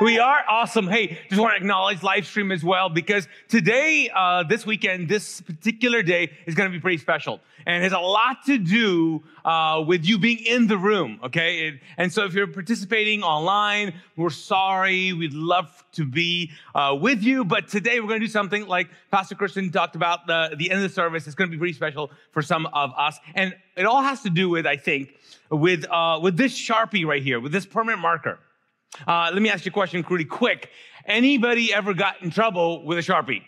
We are awesome. Hey, just want to acknowledge live stream as well because today, uh, this weekend, this particular day is going to be pretty special and has a lot to do uh, with you being in the room. Okay, it, and so if you're participating online, we're sorry. We'd love to be uh, with you, but today we're going to do something like Pastor Christian talked about the the end of the service. It's going to be pretty special for some of us, and it all has to do with, I think, with uh, with this sharpie right here, with this permanent marker. Uh, let me ask you a question really quick. Anybody ever got in trouble with a Sharpie?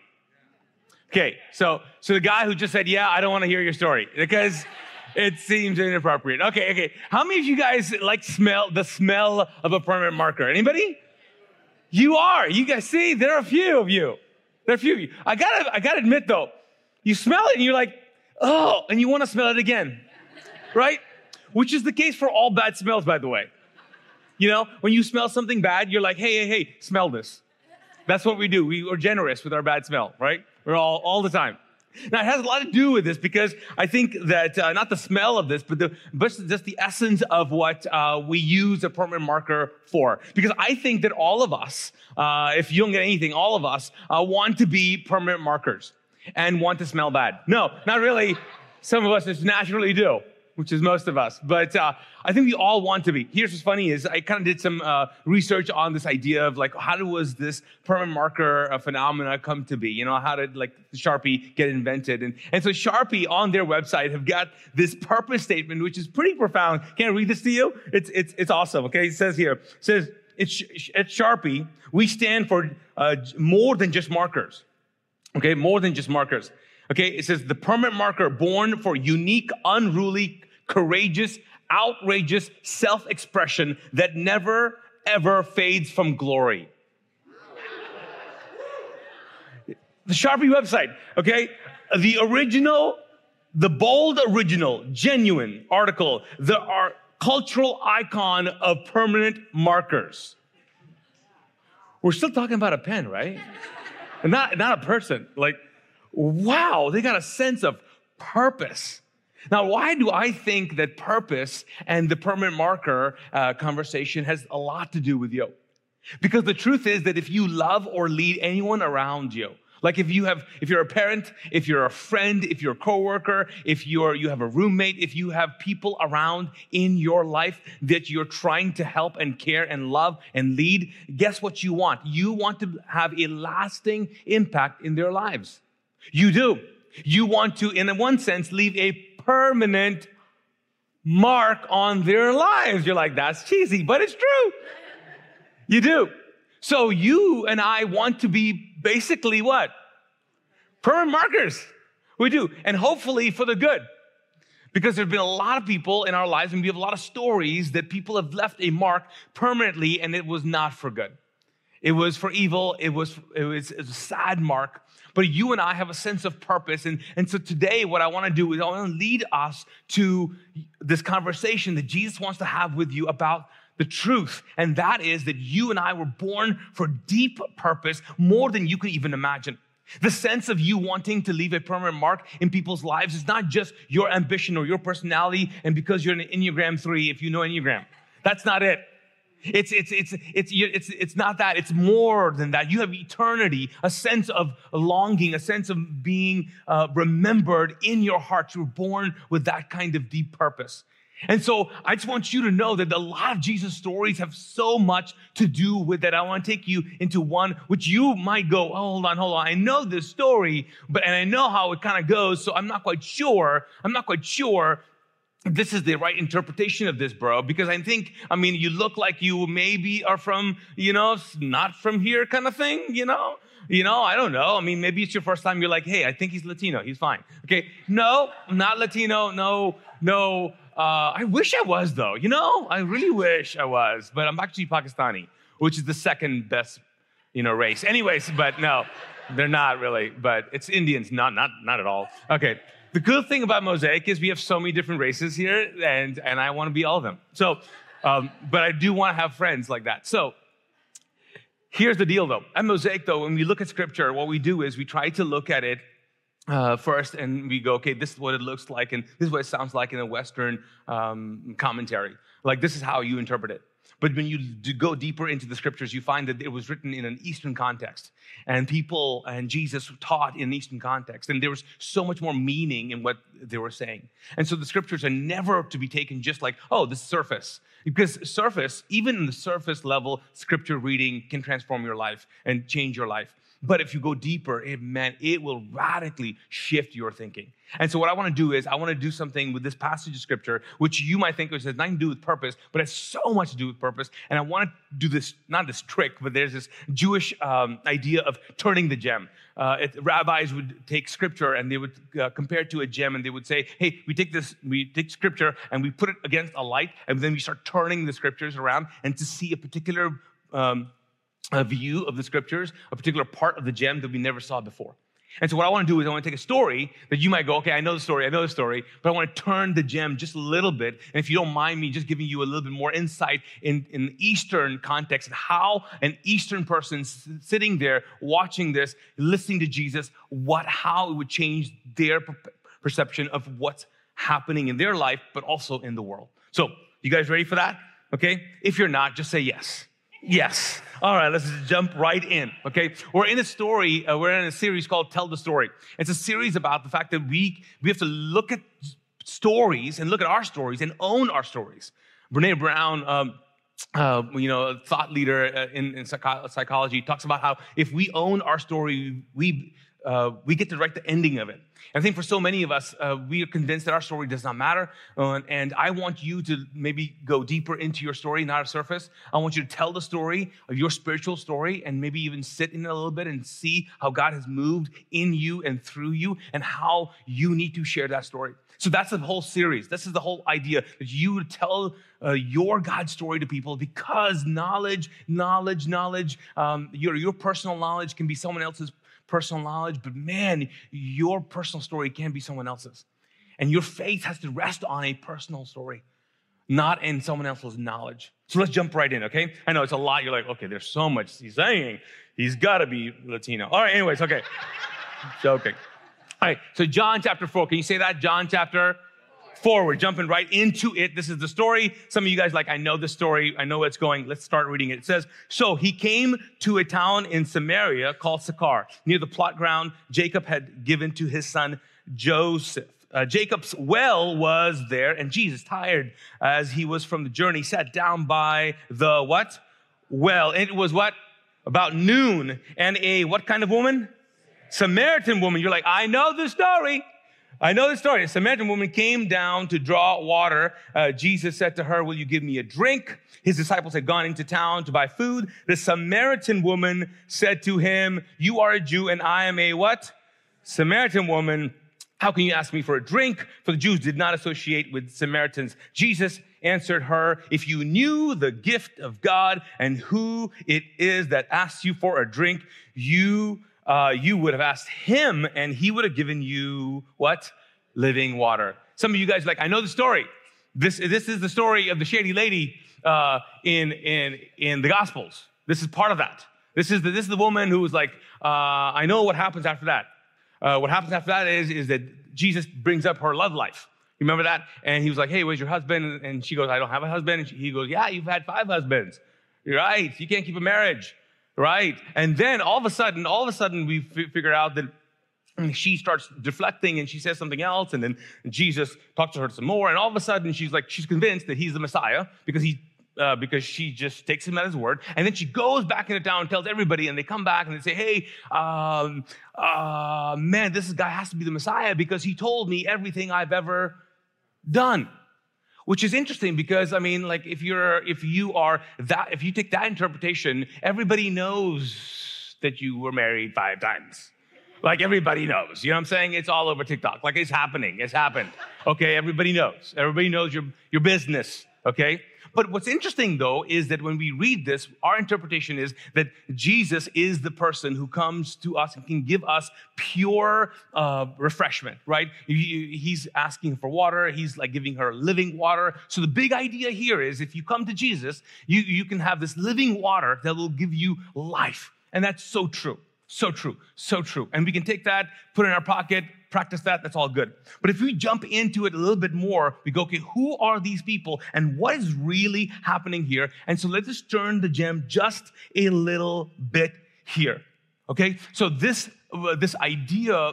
Okay, so so the guy who just said, "Yeah, I don't want to hear your story because it seems inappropriate." Okay, okay. How many of you guys like smell the smell of a permanent marker? Anybody? You are. You guys see, there are a few of you. There are a few of you. I gotta I gotta admit though, you smell it and you're like, oh, and you want to smell it again, right? Which is the case for all bad smells, by the way. You know, when you smell something bad, you're like, hey, hey, hey, smell this. That's what we do. We are generous with our bad smell, right? We're all, all the time. Now, it has a lot to do with this because I think that uh, not the smell of this, but, the, but just the essence of what uh, we use a permanent marker for. Because I think that all of us, uh, if you don't get anything, all of us uh, want to be permanent markers and want to smell bad. No, not really. Some of us just naturally do which is most of us. But uh, I think we all want to be. Here's what's funny is I kind of did some uh, research on this idea of like how was this permanent marker uh, phenomena come to be? You know, how did like Sharpie get invented? And and so Sharpie on their website have got this purpose statement, which is pretty profound. Can I read this to you? It's it's it's awesome. Okay, it says here it says at Sharpie we stand for uh, more than just markers. Okay, more than just markers. Okay, it says the permanent marker born for unique, unruly, courageous, outrageous self expression that never, ever fades from glory. the Sharpie website, okay? The original, the bold original, genuine article, the our cultural icon of permanent markers. We're still talking about a pen, right? not, not a person. Like, wow, they got a sense of purpose. Now, why do I think that purpose and the permanent marker uh, conversation has a lot to do with you? Because the truth is that if you love or lead anyone around you, like if you have, if you're a parent, if you're a friend, if you're a coworker, if you're, you have a roommate, if you have people around in your life that you're trying to help and care and love and lead, guess what you want? You want to have a lasting impact in their lives. You do. You want to, in one sense, leave a permanent mark on their lives. You're like, that's cheesy, but it's true. You do. So you and I want to be basically what? Permanent markers. We do. And hopefully for the good. Because there's been a lot of people in our lives and we have a lot of stories that people have left a mark permanently and it was not for good. It was for evil. It was, it was, it was a sad mark but you and I have a sense of purpose. And, and so today, what I want to do is I want to lead us to this conversation that Jesus wants to have with you about the truth. And that is that you and I were born for deep purpose, more than you could even imagine. The sense of you wanting to leave a permanent mark in people's lives is not just your ambition or your personality, and because you're an Enneagram 3, if you know Enneagram. That's not it. It's, it's, it's, it's, it's, it's not that. It's more than that. You have eternity, a sense of longing, a sense of being uh, remembered in your heart. You were born with that kind of deep purpose. And so I just want you to know that a lot of Jesus stories have so much to do with that. I want to take you into one which you might go, oh, hold on, hold on. I know this story, but, and I know how it kind of goes. So I'm not quite sure. I'm not quite sure this is the right interpretation of this, bro. Because I think, I mean, you look like you maybe are from, you know, not from here kind of thing, you know? You know, I don't know. I mean, maybe it's your first time. You're like, hey, I think he's Latino. He's fine. Okay. No, I'm not Latino. No, no. Uh, I wish I was though. You know, I really wish I was, but I'm actually Pakistani, which is the second best, you know, race. Anyways, but no, they're not really. But it's Indians, not not not at all. Okay. The good thing about Mosaic is we have so many different races here, and and I want to be all of them. So, um, but I do want to have friends like that. So. Here's the deal though. At Mosaic though, when we look at scripture, what we do is we try to look at it uh, first and we go, okay, this is what it looks like, and this is what it sounds like in a Western um, commentary. Like, this is how you interpret it. But when you go deeper into the scriptures, you find that it was written in an Eastern context. And people and Jesus taught in an Eastern context. And there was so much more meaning in what they were saying. And so the scriptures are never to be taken just like, oh, this surface. Because surface, even in the surface level, scripture reading can transform your life and change your life. But if you go deeper, it meant it will radically shift your thinking. And so what I want to do is I want to do something with this passage of scripture, which you might think has nothing to do with purpose, but has so much to do with purpose. And I want to do this, not this trick, but there's this Jewish um, idea of turning the gem. Uh, it, rabbis would take scripture and they would uh, compare it to a gem and they would say, hey, we take this, we take scripture and we put it against a light and then we start turning the scriptures around and to see a particular um, a view of the scriptures, a particular part of the gem that we never saw before. And so what I want to do is I want to take a story that you might go, okay, I know the story, I know the story, but I want to turn the gem just a little bit. And if you don't mind me just giving you a little bit more insight in, in Eastern context and how an Eastern person sitting there watching this, listening to Jesus, what, how it would change their perception of what's happening in their life, but also in the world. So, you guys ready for that? Okay? If you're not, just say yes. Yes. All right, let's jump right in. Okay, we're in a story. Uh, we're in a series called "Tell the Story." It's a series about the fact that we we have to look at stories and look at our stories and own our stories. Brene Brown. Um, uh, you know, a thought leader uh, in, in psychology talks about how if we own our story, we uh, we get to write the ending of it. I think for so many of us, uh, we are convinced that our story does not matter. Uh, and I want you to maybe go deeper into your story, not a surface. I want you to tell the story of your spiritual story and maybe even sit in it a little bit and see how God has moved in you and through you and how you need to share that story. So that's the whole series. This is the whole idea that you tell uh, your God story to people because knowledge, knowledge, knowledge, um, your, your personal knowledge can be someone else's personal knowledge, but man, your personal story can be someone else's. And your faith has to rest on a personal story, not in someone else's knowledge. So let's jump right in, okay? I know it's a lot. You're like, okay, there's so much he's saying. He's got to be Latino. All right, anyways, okay. Joking. All right, so John chapter 4. Can you say that? John chapter forward, jumping right into it. This is the story. Some of you guys like, I know the story. I know where it's going. Let's start reading it. It says, So he came to a town in Samaria called Sychar, near the plot ground Jacob had given to his son Joseph. Uh, Jacob's well was there, and Jesus, tired as he was from the journey, sat down by the what? Well, it was what? About noon. And a what kind of woman? Samaritan woman. You're like, I know the story. I know the story. A Samaritan woman came down to draw water. Uh, Jesus said to her, Will you give me a drink? His disciples had gone into town to buy food. The Samaritan woman said to him, You are a Jew and I am a what? Samaritan woman. How can you ask me for a drink? For the Jews did not associate with Samaritans. Jesus answered her, If you knew the gift of God and who it is that asks you for a drink, you uh, you would have asked him and he would have given you what? Living water. Some of you guys like, I know the story. This, this is the story of the shady lady uh, in, in, in the Gospels. This is part of that. This is the, this is the woman who was like, uh, I know what happens after that. Uh, what happens after that is, is that Jesus brings up her love life. Remember that? And he was like, Hey, where's your husband? And she goes, I don't have a husband. And he goes, Yeah, you've had five husbands. You're right. You can't keep a marriage right? And then all of a sudden, all of a sudden, we f- figure out that she starts deflecting and she says something else and then jesus talks to her some more and all of a sudden she's like she's convinced that he's the messiah because he uh, because she just takes him at his word and then she goes back into town and tells everybody and they come back and they say hey um, uh, man this guy has to be the messiah because he told me everything i've ever done which is interesting because i mean like if you're if you are that if you take that interpretation everybody knows that you were married five times like everybody knows. You know what I'm saying? It's all over TikTok. Like it's happening. It's happened. Okay, everybody knows. Everybody knows your, your business. Okay? But what's interesting though is that when we read this, our interpretation is that Jesus is the person who comes to us and can give us pure uh, refreshment, right? He's asking for water. He's like giving her living water. So the big idea here is if you come to Jesus, you, you can have this living water that will give you life. And that's so true. So true, so true. And we can take that, put it in our pocket, practice that, that's all good. But if we jump into it a little bit more, we go, okay, who are these people and what is really happening here? And so let's just turn the gem just a little bit here. Okay? So this, uh, this idea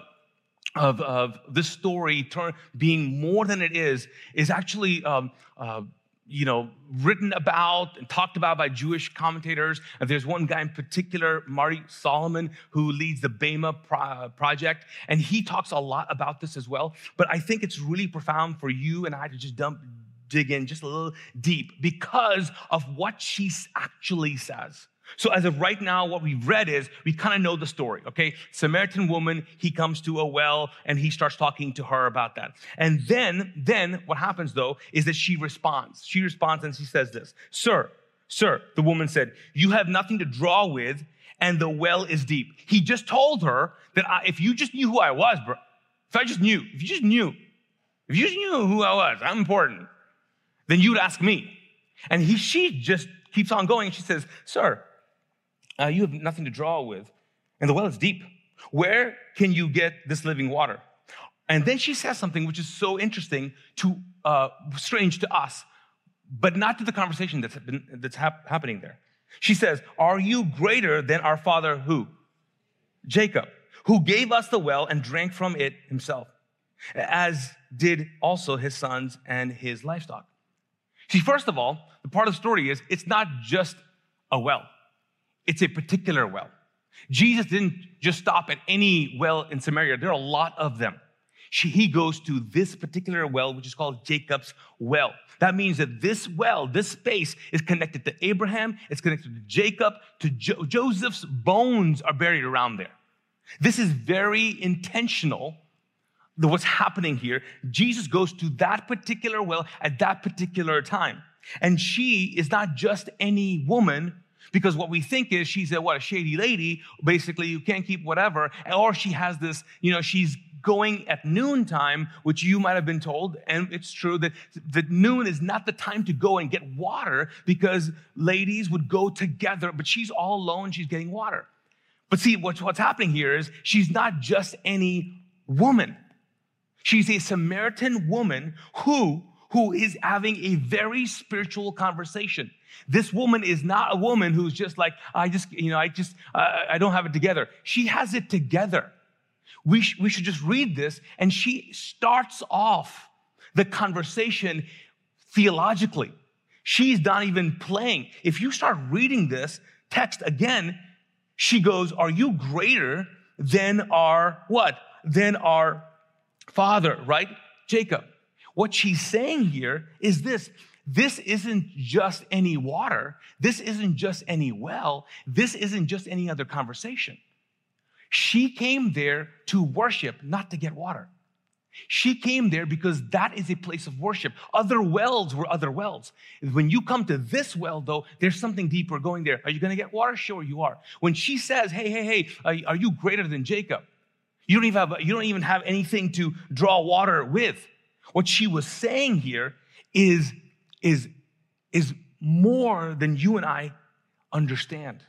of, of this story turn, being more than it is, is actually um, uh, you know, written about and talked about by Jewish commentators. And there's one guy in particular, Marty Solomon, who leads the Bema Pro- uh, Project, and he talks a lot about this as well. But I think it's really profound for you and I to just dump, dig in just a little deep because of what she actually says. So as of right now, what we've read is we kind of know the story, okay? Samaritan woman, he comes to a well and he starts talking to her about that. And then, then what happens though is that she responds. She responds and she says this, sir, sir, the woman said, you have nothing to draw with and the well is deep. He just told her that I, if you just knew who I was, bro, if I just knew, if you just knew, if you just knew who I was, I'm important, then you'd ask me. And he, she just keeps on going. She says, sir, uh, you have nothing to draw with, and the well is deep. Where can you get this living water? And then she says something which is so interesting to uh, strange to us, but not to the conversation that's, been, that's hap- happening there. She says, "Are you greater than our father who? Jacob, who gave us the well and drank from it himself, as did also his sons and his livestock." See, first of all, the part of the story is it's not just a well. It's a particular well. Jesus didn't just stop at any well in Samaria. There are a lot of them. He goes to this particular well, which is called Jacob's well. That means that this well, this space is connected to Abraham, it's connected to Jacob, to jo- Joseph's bones are buried around there. This is very intentional. What's happening here? Jesus goes to that particular well at that particular time. And she is not just any woman because what we think is she's a what a shady lady, basically you can't keep whatever, or she has this, you know, she's going at noontime, which you might have been told, and it's true that, that noon is not the time to go and get water because ladies would go together, but she's all alone, she's getting water. But see, what's, what's happening here is she's not just any woman. She's a Samaritan woman who, who is having a very spiritual conversation. This woman is not a woman who's just like, I just, you know, I just, I don't have it together. She has it together. We, sh- we should just read this. And she starts off the conversation theologically. She's not even playing. If you start reading this text again, she goes, Are you greater than our what? Than our father, right? Jacob. What she's saying here is this this isn't just any water. This isn't just any well. This isn't just any other conversation. She came there to worship, not to get water. She came there because that is a place of worship. Other wells were other wells. When you come to this well, though, there's something deeper going there. Are you going to get water? Sure, you are. When she says, "Hey, hey, hey, are you greater than Jacob?" You don't even have you don't even have anything to draw water with. What she was saying here is is, is more than you and I understand.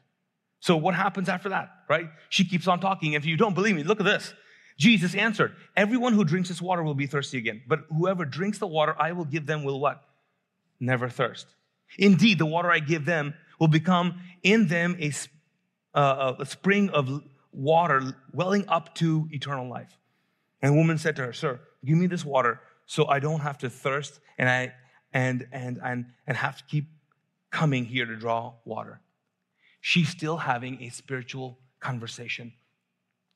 So what happens after that, right? She keeps on talking. If you don't believe me, look at this. Jesus answered, everyone who drinks this water will be thirsty again, but whoever drinks the water I will give them will what? Never thirst. Indeed, the water I give them will become in them a, uh, a spring of water welling up to eternal life. And the woman said to her, Sir, give me this water so I don't have to thirst and I and and and and have to keep coming here to draw water. She's still having a spiritual conversation.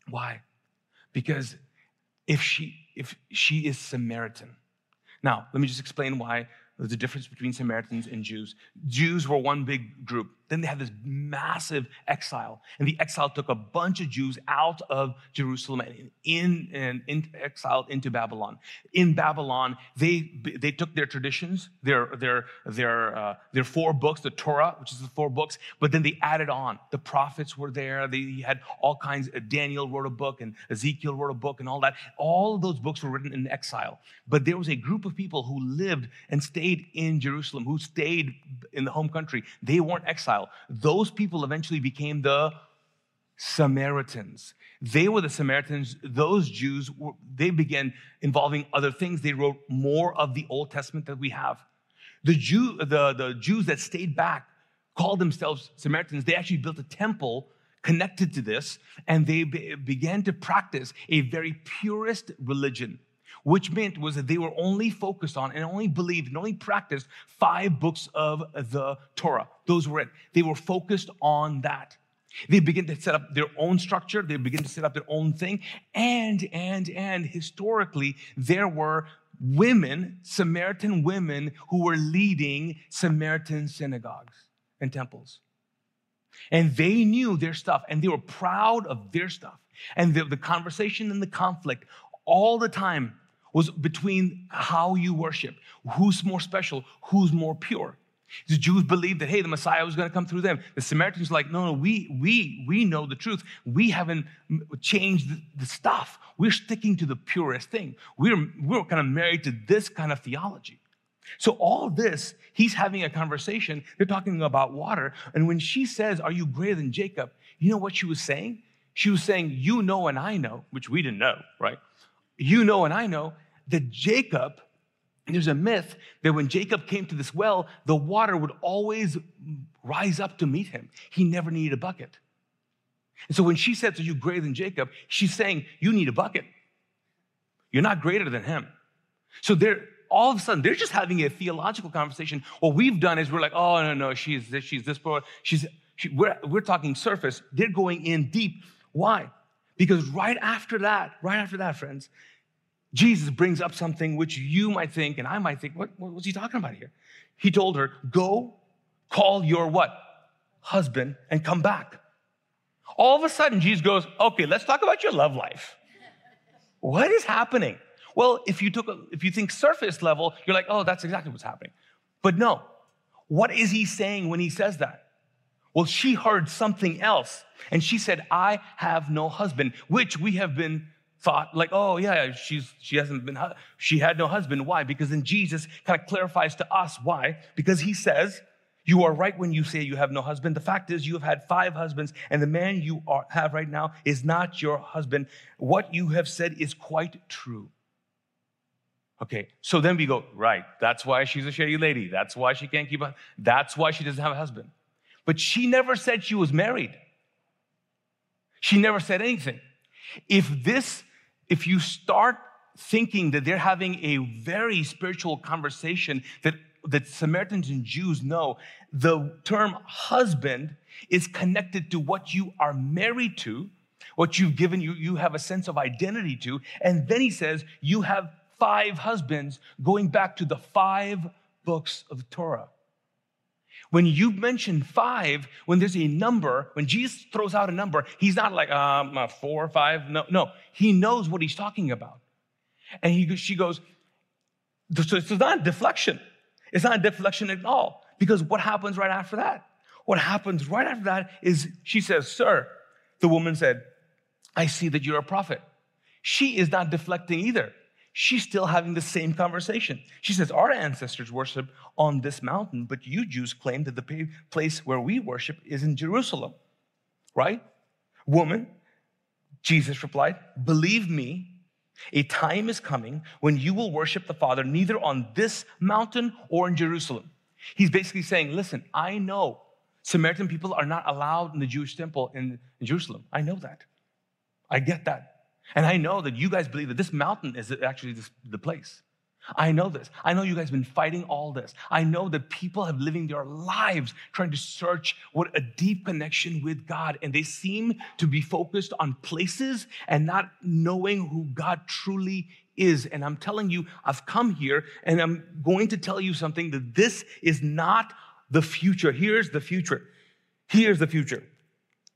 Why? Because if she if she is Samaritan. Now, let me just explain why there's a difference between Samaritans and Jews. Jews were one big group. Then they had this massive exile, and the exile took a bunch of Jews out of Jerusalem and in and in, exiled into Babylon. In Babylon, they they took their traditions, their their their uh, their four books, the Torah, which is the four books, but then they added on. The prophets were there. They had all kinds. Daniel wrote a book, and Ezekiel wrote a book, and all that. All of those books were written in exile. But there was a group of people who lived and stayed in Jerusalem, who stayed in the home country. They weren't exiled exile. Those people eventually became the Samaritans. They were the Samaritans. Those Jews, they began involving other things. They wrote more of the Old Testament that we have. The, Jew, the, the Jews that stayed back called themselves Samaritans. They actually built a temple connected to this, and they be, began to practice a very purist religion which meant was that they were only focused on and only believed and only practiced five books of the Torah. Those were it. They were focused on that. They begin to set up their own structure. They begin to set up their own thing. And, and, and historically, there were women, Samaritan women, who were leading Samaritan synagogues and temples. And they knew their stuff and they were proud of their stuff. And the, the conversation and the conflict all the time was between how you worship, who's more special, who's more pure. The Jews believed that, hey, the Messiah was going to come through them. The Samaritans like, no, no, we, we, we know the truth. We haven't changed the stuff. We're sticking to the purest thing. We're, we're kind of married to this kind of theology. So all this, he's having a conversation. They're talking about water. And when she says, are you greater than Jacob? You know what she was saying? She was saying, you know and I know, which we didn't know, right? You know and I know that Jacob, there's a myth that when Jacob came to this well, the water would always rise up to meet him. He never needed a bucket. And so when she said, Are you greater than Jacob? She's saying, You need a bucket. You're not greater than him. So they're all of a sudden they're just having a theological conversation. What we've done is we're like, oh no, no, she's this, she's this poor. She's she, we're, we're talking surface. They're going in deep. Why? Because right after that, right after that, friends, Jesus brings up something which you might think, and I might think, what, what was he talking about here? He told her, go call your what? Husband and come back. All of a sudden, Jesus goes, okay, let's talk about your love life. what is happening? Well, if you took, a, if you think surface level, you're like, oh, that's exactly what's happening. But no, what is he saying when he says that? Well, she heard something else, and she said, I have no husband, which we have been thought like, oh yeah, she's she hasn't been she had no husband. Why? Because then Jesus kind of clarifies to us why. Because he says, you are right when you say you have no husband. The fact is, you have had five husbands, and the man you are, have right now is not your husband. What you have said is quite true. Okay, so then we go, right, that's why she's a shady lady. That's why she can't keep that's why she doesn't have a husband. But she never said she was married. She never said anything. If this if you start thinking that they're having a very spiritual conversation that, that Samaritans and Jews know, the term husband is connected to what you are married to, what you've given you, you have a sense of identity to. And then he says, you have five husbands going back to the five books of Torah. When you mention five, when there's a number, when Jesus throws out a number, he's not like um, four or five. No, no, he knows what he's talking about. And he, she goes, so it's not a deflection. It's not a deflection at all. Because what happens right after that? What happens right after that is she says, Sir, the woman said, I see that you're a prophet. She is not deflecting either she's still having the same conversation. She says, Our ancestors worship on this mountain, but you Jews claim that the place where we worship is in Jerusalem, right? Woman, Jesus replied, Believe me, a time is coming when you will worship the Father neither on this mountain or in Jerusalem. He's basically saying, Listen, I know Samaritan people are not allowed in the Jewish temple in, Jerusalem. I know that. I get that. And I know that you guys believe that this mountain is actually this, the place. I know this. I know you guys have been fighting all this. I know that people have living their lives trying to search what a deep connection with God, and they seem to be focused on places and not knowing who God truly is. And I'm telling you, I've come here and I'm going to tell you something that this is not the future. Here's the future. Here's the future.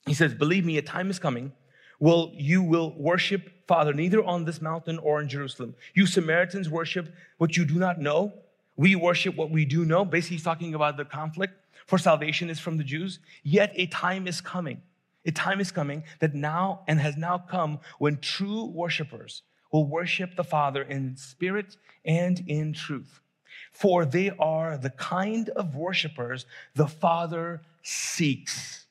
He says, Believe me, a time is coming will you will worship Father neither on this mountain or in Jerusalem. You Samaritans worship what you do not know. We worship what we do know. Basically, he's talking about the conflict. For salvation is from the Jews. Yet a time is coming. A time is coming that now and has now come when true worshipers will worship the Father in spirit and in truth. For they are the kind of worshipers the Father seeks.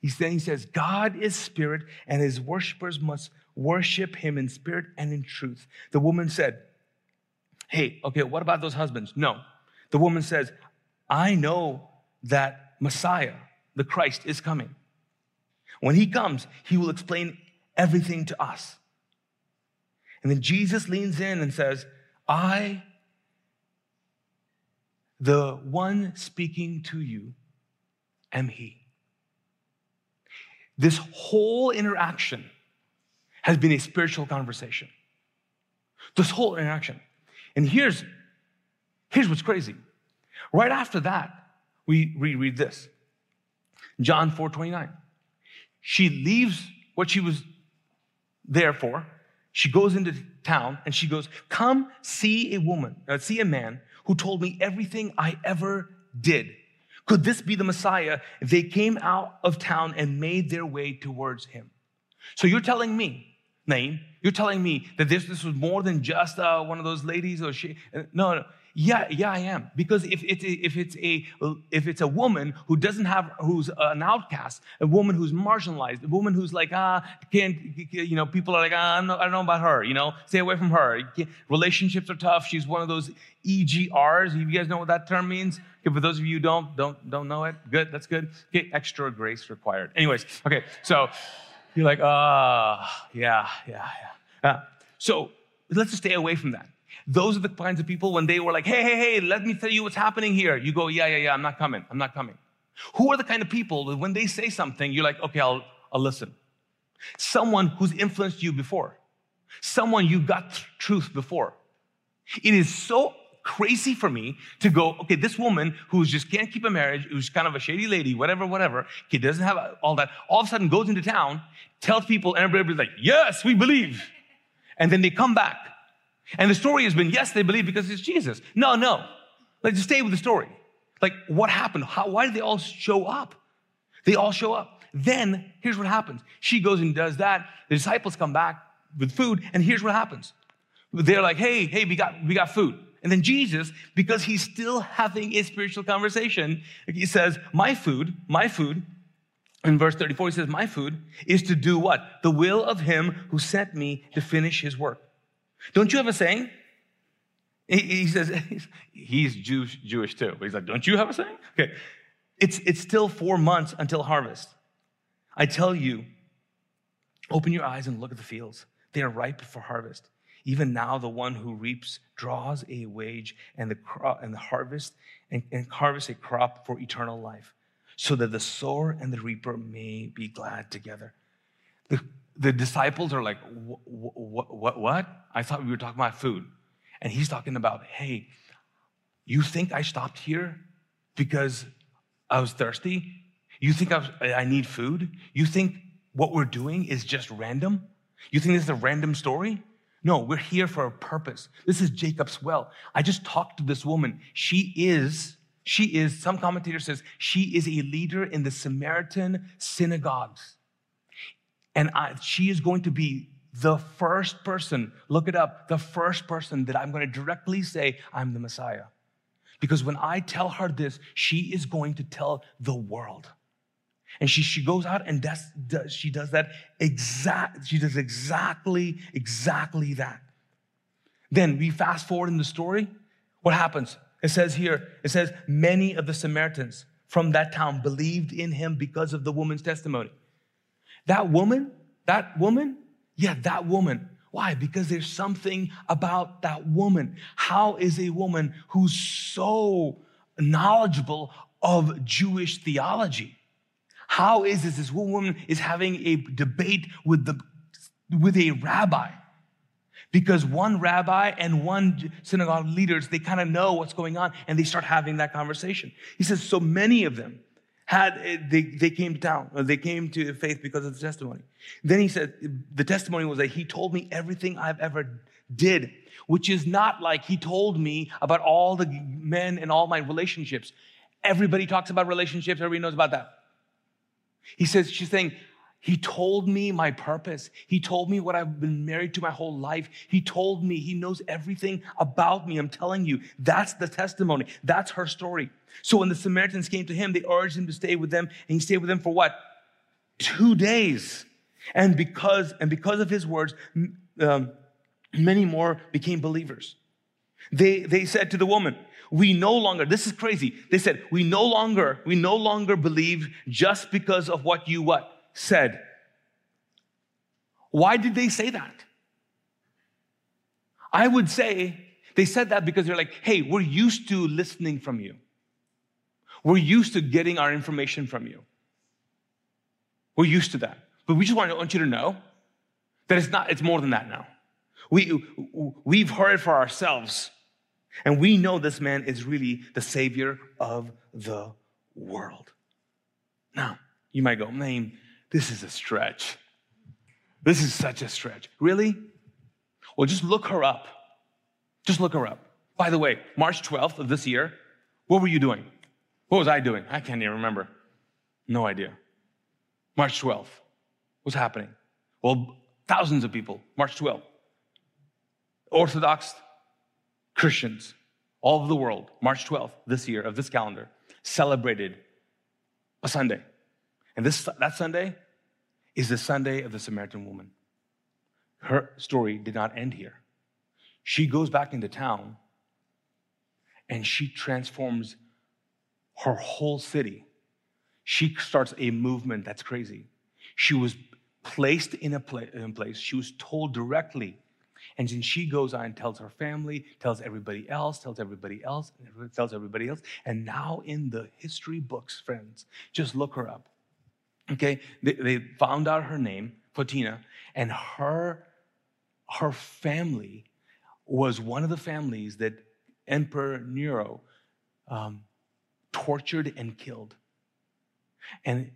He then he says, God is spirit, and his worshipers must worship him in spirit and in truth. The woman said, Hey, okay, what about those husbands? No. The woman says, I know that Messiah, the Christ, is coming. When he comes, he will explain everything to us. And then Jesus leans in and says, I, the one speaking to you, am he. This whole interaction has been a spiritual conversation. This whole interaction. And here's, here's what's crazy. Right after that, we reread this. John 4 29. She leaves what she was there for. She goes into town and she goes, Come see a woman, uh, see a man who told me everything I ever did. Could this be the Messiah? They came out of town and made their way towards him. So you're telling me, Naeem, you're telling me that this, this was more than just uh, one of those ladies or she, uh, no, no. Yeah, yeah, I am. Because if it's a, if it's a if it's a woman who doesn't have who's an outcast, a woman who's marginalized, a woman who's like ah can't you know people are like ah not, I don't know about her, you know, stay away from her. Relationships are tough. She's one of those EGRs. You guys know what that term means? Okay, for those of you who don't don't don't know it, good. That's good. Okay, extra grace required. Anyways, okay, so you're like ah yeah yeah yeah. Uh, so let's just stay away from that. Those are the kinds of people when they were like, hey, hey, hey, let me tell you what's happening here. You go, yeah, yeah, yeah, I'm not coming. I'm not coming. Who are the kind of people that when they say something, you're like, okay, I'll, I'll listen. Someone who's influenced you before. Someone you got th- truth before. It is so crazy for me to go, okay, this woman who just can't keep a marriage, who's kind of a shady lady, whatever, whatever, he doesn't have all that, all of a sudden goes into town, tells people, and everybody's like, yes, we believe. And then they come back and the story has been, yes, they believe because it's Jesus. No, no. Like, just stay with the story. Like, what happened? How, why did they all show up? They all show up. Then, here's what happens. She goes and does that. The disciples come back with food, and here's what happens. They're like, hey, hey, we got, we got food. And then Jesus, because he's still having a spiritual conversation, he says, my food, my food, in verse 34, he says, my food is to do what? The will of him who sent me to finish his work. Don't you have a saying? He, he says, he's Jewish, Jewish too, but he's like, don't you have a saying? Okay. It's, it's still four months until harvest. I tell you, open your eyes and look at the fields. They are ripe for harvest. Even now, the one who reaps draws a wage and the, crop, and the harvest and, and harvest a crop for eternal life, so that the sower and the reaper may be glad together. The, the disciples are like, what, what, what? I thought we were talking about food. And he's talking about, hey, you think I stopped here because I was thirsty? You think I, was, I need food? You think what we're doing is just random? You think this is a random story? No, we're here for a purpose. This is Jacob's well. I just talked to this woman. She is, she is, some commentator says, she is a leader in the Samaritan synagogues. And I, she is going to be the first person, look it up, the first person that I'm going to directly say, I'm the Messiah. Because when I tell her this, she is going to tell the world. And she, she goes out and does, does, she does that exact, she does exactly, exactly that. Then we fast forward in the story. What happens? It says here, it says, many of the Samaritans from that town believed in him because of the woman's testimony. That woman That woman? Yeah, that woman. Why? Because there's something about that woman. How is a woman who's so knowledgeable of Jewish theology? How is this? This woman is having a debate with the with a rabbi because one rabbi and one synagogue leaders they kind of know what's going on and they start having that conversation he says so many of them had eh, they, they came to town they came to faith because of the testimony. Then he said the testimony was that he told me everything i've ever did which is not like he told me about all the men and all my relationships. Everybody talks about relationships everybody knows about that. He says she's saying he told me my purpose. He told me what I've been married to my whole life. He told me he knows everything about me. I'm telling you, that's the testimony. That's her story. So when the Samaritans came to him, they urged him to stay with them, and he stayed with them for what? Two days. And because, and because of his words, um, many more became believers. They, they said to the woman, we no longer, this is crazy. They said, we no longer, we no longer believe just because of what you what? Said. Why did they say that? I would say they said that because they're like, hey, we're used to listening from you. We're used to getting our information from you. We're used to that. But we just want, want you to know that it's not, it's more than that now. We, we've heard for ourselves, and we know this man is really the savior of the world. Now, you might go, man, this is a stretch. This is such a stretch. Really? Well, just look her up. Just look her up. By the way, March 12th of this year, what were you doing? What was I doing? I can't even remember. No idea. March 12th. What's happening? Well, thousands of people, March 12th. Orthodox Christians all over the world, March 12th this year of this calendar, celebrated a Sunday. And this, that Sunday is the Sunday of the Samaritan woman. Her story did not end here. She goes back into town and she transforms her whole city. She starts a movement that's crazy. She was placed in a place. She was told directly. And then she goes on and tells her family, tells everybody else, tells everybody else, tells everybody else. And now in the history books, friends, just look her up. Okay, they, they found out her name, Photina, and her, her family was one of the families that Emperor Nero um, tortured and killed. And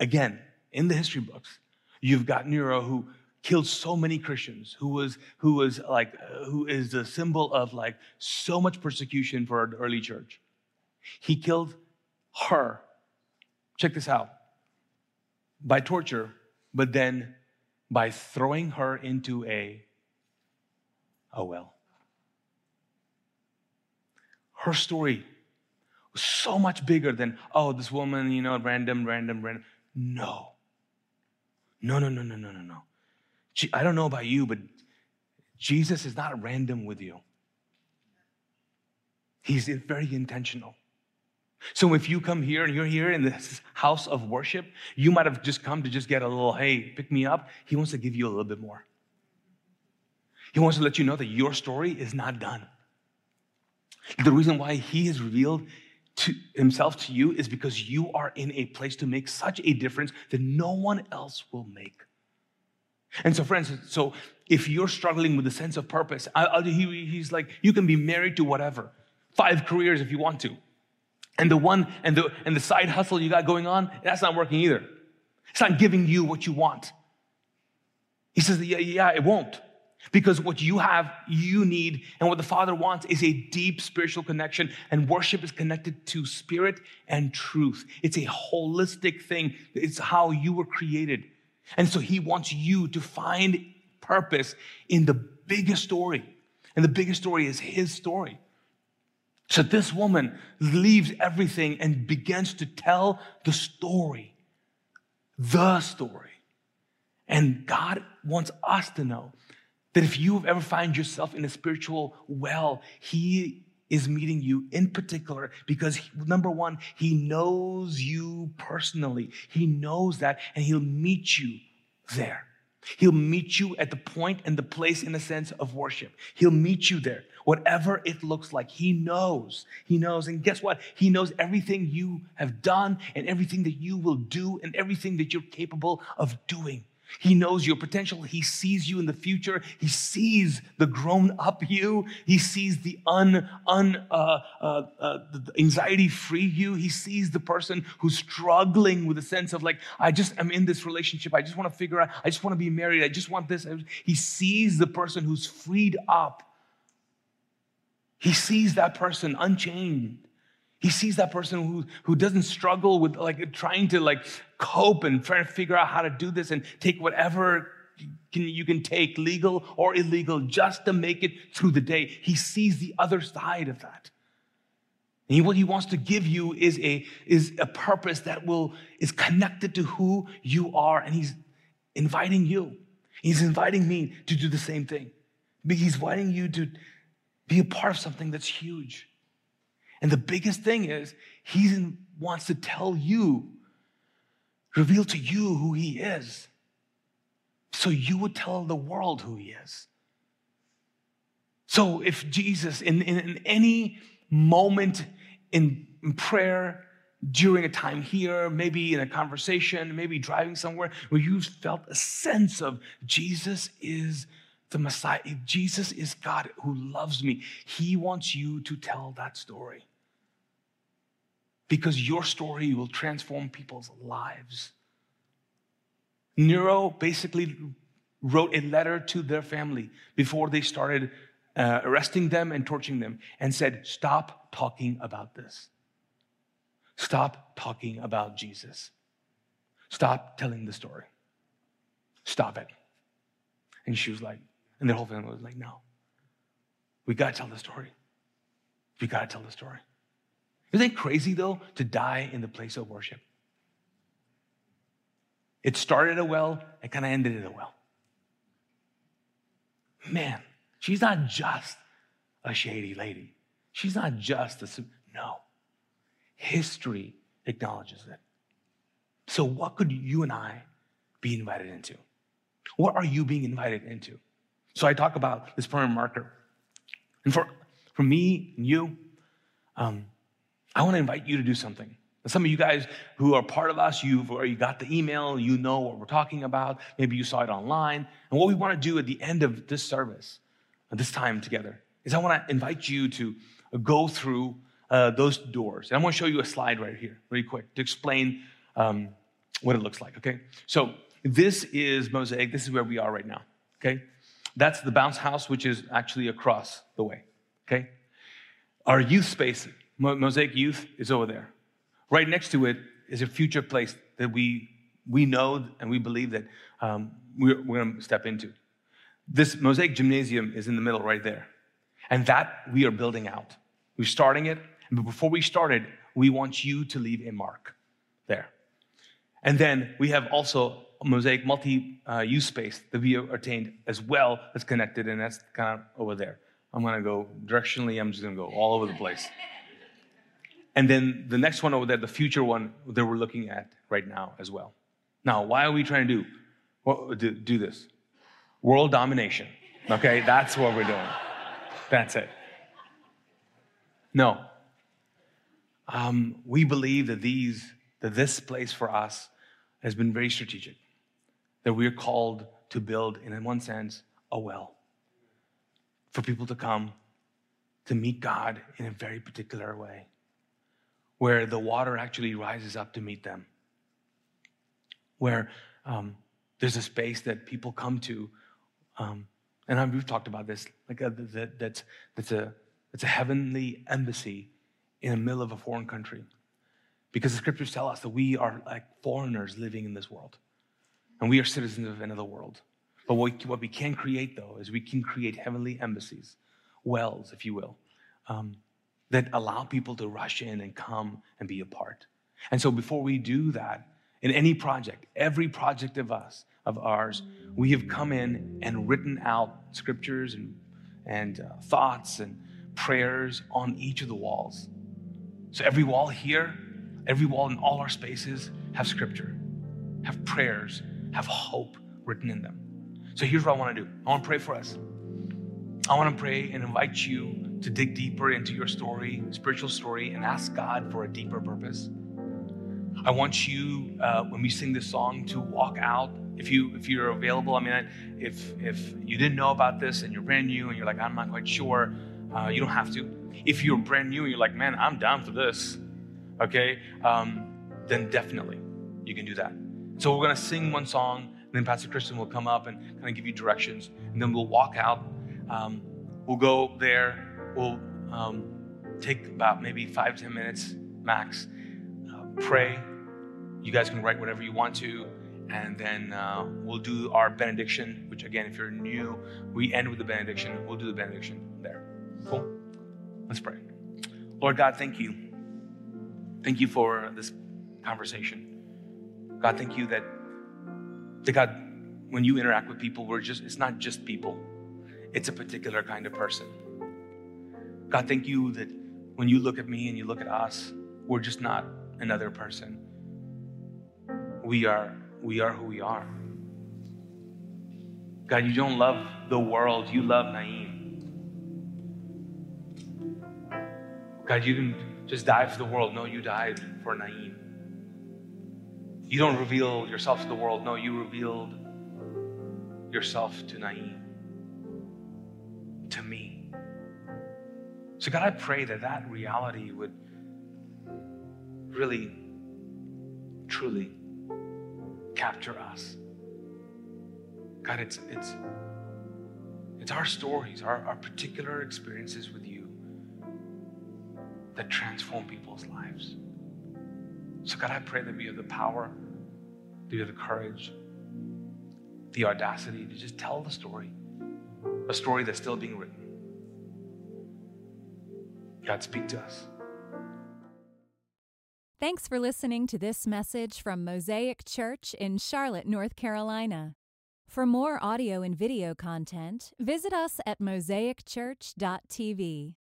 again, in the history books, you've got Nero who killed so many Christians, who was who was like uh, who is the symbol of like so much persecution for the early church. He killed her. Check this out by torture, but then by throwing her into a, a well. Her story was so much bigger than, oh, this woman, you know, random, random, random. No. No, no, no, no, no, no, no. I don't know about you, but Jesus is not random with you. He's very intentional. So if you come here and you're here in this house of worship, you might have just come to just get a little, hey, pick me up. He wants to give you a little bit more. He wants to let you know that your story is not done. The reason why he has revealed to himself to you is because you are in a place to make such a difference that no one else will make. And so, friends, so if you're struggling with a sense of purpose, I, I, he, he's like, you can be married to whatever, five careers if you want to and the one and the and the side hustle you got going on, that's not working either. It's not giving you what you want. He says, yeah, yeah, it won't. Because what you have, you need, and what the Father wants is a deep spiritual connection, and worship is connected to spirit and truth. It's a holistic thing, it's how you were created. And so He wants you to find purpose in the biggest story. And the biggest story is His story. So this woman leaves everything and begins to tell the story, the story. And God wants us to know that if you have ever find yourself in a spiritual well, He is meeting you in particular because number one, He knows you personally. He knows that and He'll meet you there. He'll meet you at the point and the place in a sense of worship. He'll meet you there, whatever it looks like. He knows. He knows. And guess what? He knows everything you have done and everything that you will do and everything that you're capable of doing. He knows your potential. He sees you in the future. He sees the grown up you. He sees the un, un uh, uh, uh, anxiety free you. He sees the person who's struggling with a sense of like, I just am in this relationship. I just want to figure out, I just want to be married. I just want this. He sees the person who's freed up. He sees that person unchained. He sees that person who, who doesn't struggle with like trying to like cope and trying to figure out how to do this and take whatever can, you can take, legal or illegal, just to make it through the day. He sees the other side of that. And what he wants to give you is a, is a purpose that will, is connected to who you are. And he's inviting you. He's inviting me to do the same thing. He's inviting you to be a part of something that's huge. And the biggest thing is, he wants to tell you, reveal to you who he is. So you would tell the world who he is. So if Jesus, in, in, in any moment in, in prayer, during a time here, maybe in a conversation, maybe driving somewhere, where you've felt a sense of Jesus is the Messiah, Jesus is God who loves me, He wants you to tell that story because your story will transform people's lives. Nero basically wrote a letter to their family before they started uh, arresting them and torturing them and said, Stop talking about this. Stop talking about Jesus. Stop telling the story. Stop it. And she was like, and the whole family was like, No, we got to tell the story. We got to tell the story. Isn't it crazy, though, to die in the place of worship? It started a well, it kind of ended it a well. Man, she's not just a shady lady. She's not just a, no. History acknowledges it. So, what could you and I be invited into? What are you being invited into? So, I talk about this permanent marker. And for, for me and you, um, I want to invite you to do something. Some of you guys who are part of us, you've already got the email, you know what we're talking about. Maybe you saw it online. And what we want to do at the end of this service, this time together, is I want to invite you to go through uh, those doors. And I want to show you a slide right here, really quick, to explain um, what it looks like, okay? So this is Mosaic. This is where we are right now, okay? That's the bounce house, which is actually across the way, okay? Our youth space Mosaic Youth is over there. Right next to it is a future place that we, we know and we believe that um, we're, we're going to step into. This Mosaic Gymnasium is in the middle right there. And that we are building out. We're starting it. But before we start it, we want you to leave a mark there. And then we have also Mosaic multi uh, space that we attained as well that's connected, and that's kind of over there. I'm going to go directionally, I'm just going to go all over the place. And then the next one over there, the future one that we're looking at right now as well. Now, why are we trying to do, well, do, do this? World domination. Okay, that's what we're doing. That's it. No. Um, we believe that these, that this place for us has been very strategic. That we're called to build, in one sense, a well for people to come to meet God in a very particular way where the water actually rises up to meet them, where um, there's a space that people come to. Um, and we've talked about this, like a, uh, that, that's, that's, a, that's a heavenly embassy in the middle of a foreign country. Because the scriptures tell us that we are like foreigners living in this world. And we are citizens of another world. But what, what we can create, though, is we can create heavenly embassies, wells, if you will, um, that allow people to rush in and come and be a part. And so before we do that, in any project, every project of us, of ours, we have come in and written out scriptures and, and uh, thoughts and prayers on each of the walls. So every wall here, every wall in all our spaces have scripture, have prayers, have hope written in them. So here's what I want to do I want to pray for us. I want to pray and invite you to dig deeper into your story, spiritual story, and ask God for a deeper purpose. I want you, uh, when we sing this song, to walk out. If you if you're available, I mean, if if you didn't know about this and you're brand new and you're like, I'm not quite sure, uh, you don't have to. If you're brand new and you're like, man, I'm down for this, okay, um, then definitely you can do that. So we're gonna sing one song, and then Pastor Christian will come up and kind of give you directions, and then we'll walk out. Um, we'll go there. We'll um, take about maybe five ten minutes max. Uh, pray. You guys can write whatever you want to, and then uh, we'll do our benediction. Which again, if you're new, we end with the benediction. We'll do the benediction there. Cool. Let's pray. Lord God, thank you. Thank you for this conversation. God, thank you that, that God, when you interact with people, we're just, it's not just people, it's a particular kind of person. God, thank you that when you look at me and you look at us, we're just not another person. We are, we are who we are. God, you don't love the world, you love Naeem. God, you didn't just die for the world. No, you died for Naeem. You don't reveal yourself to the world. No, you revealed yourself to Naeem, to me. So, God, I pray that that reality would really, truly capture us. God, it's, it's, it's our stories, our, our particular experiences with you that transform people's lives. So, God, I pray that we have the power, that we have the courage, the audacity to just tell the story, a story that's still being written. God, speak to us. Thanks for listening to this message from Mosaic Church in Charlotte, North Carolina. For more audio and video content, visit us at mosaicchurch.tv.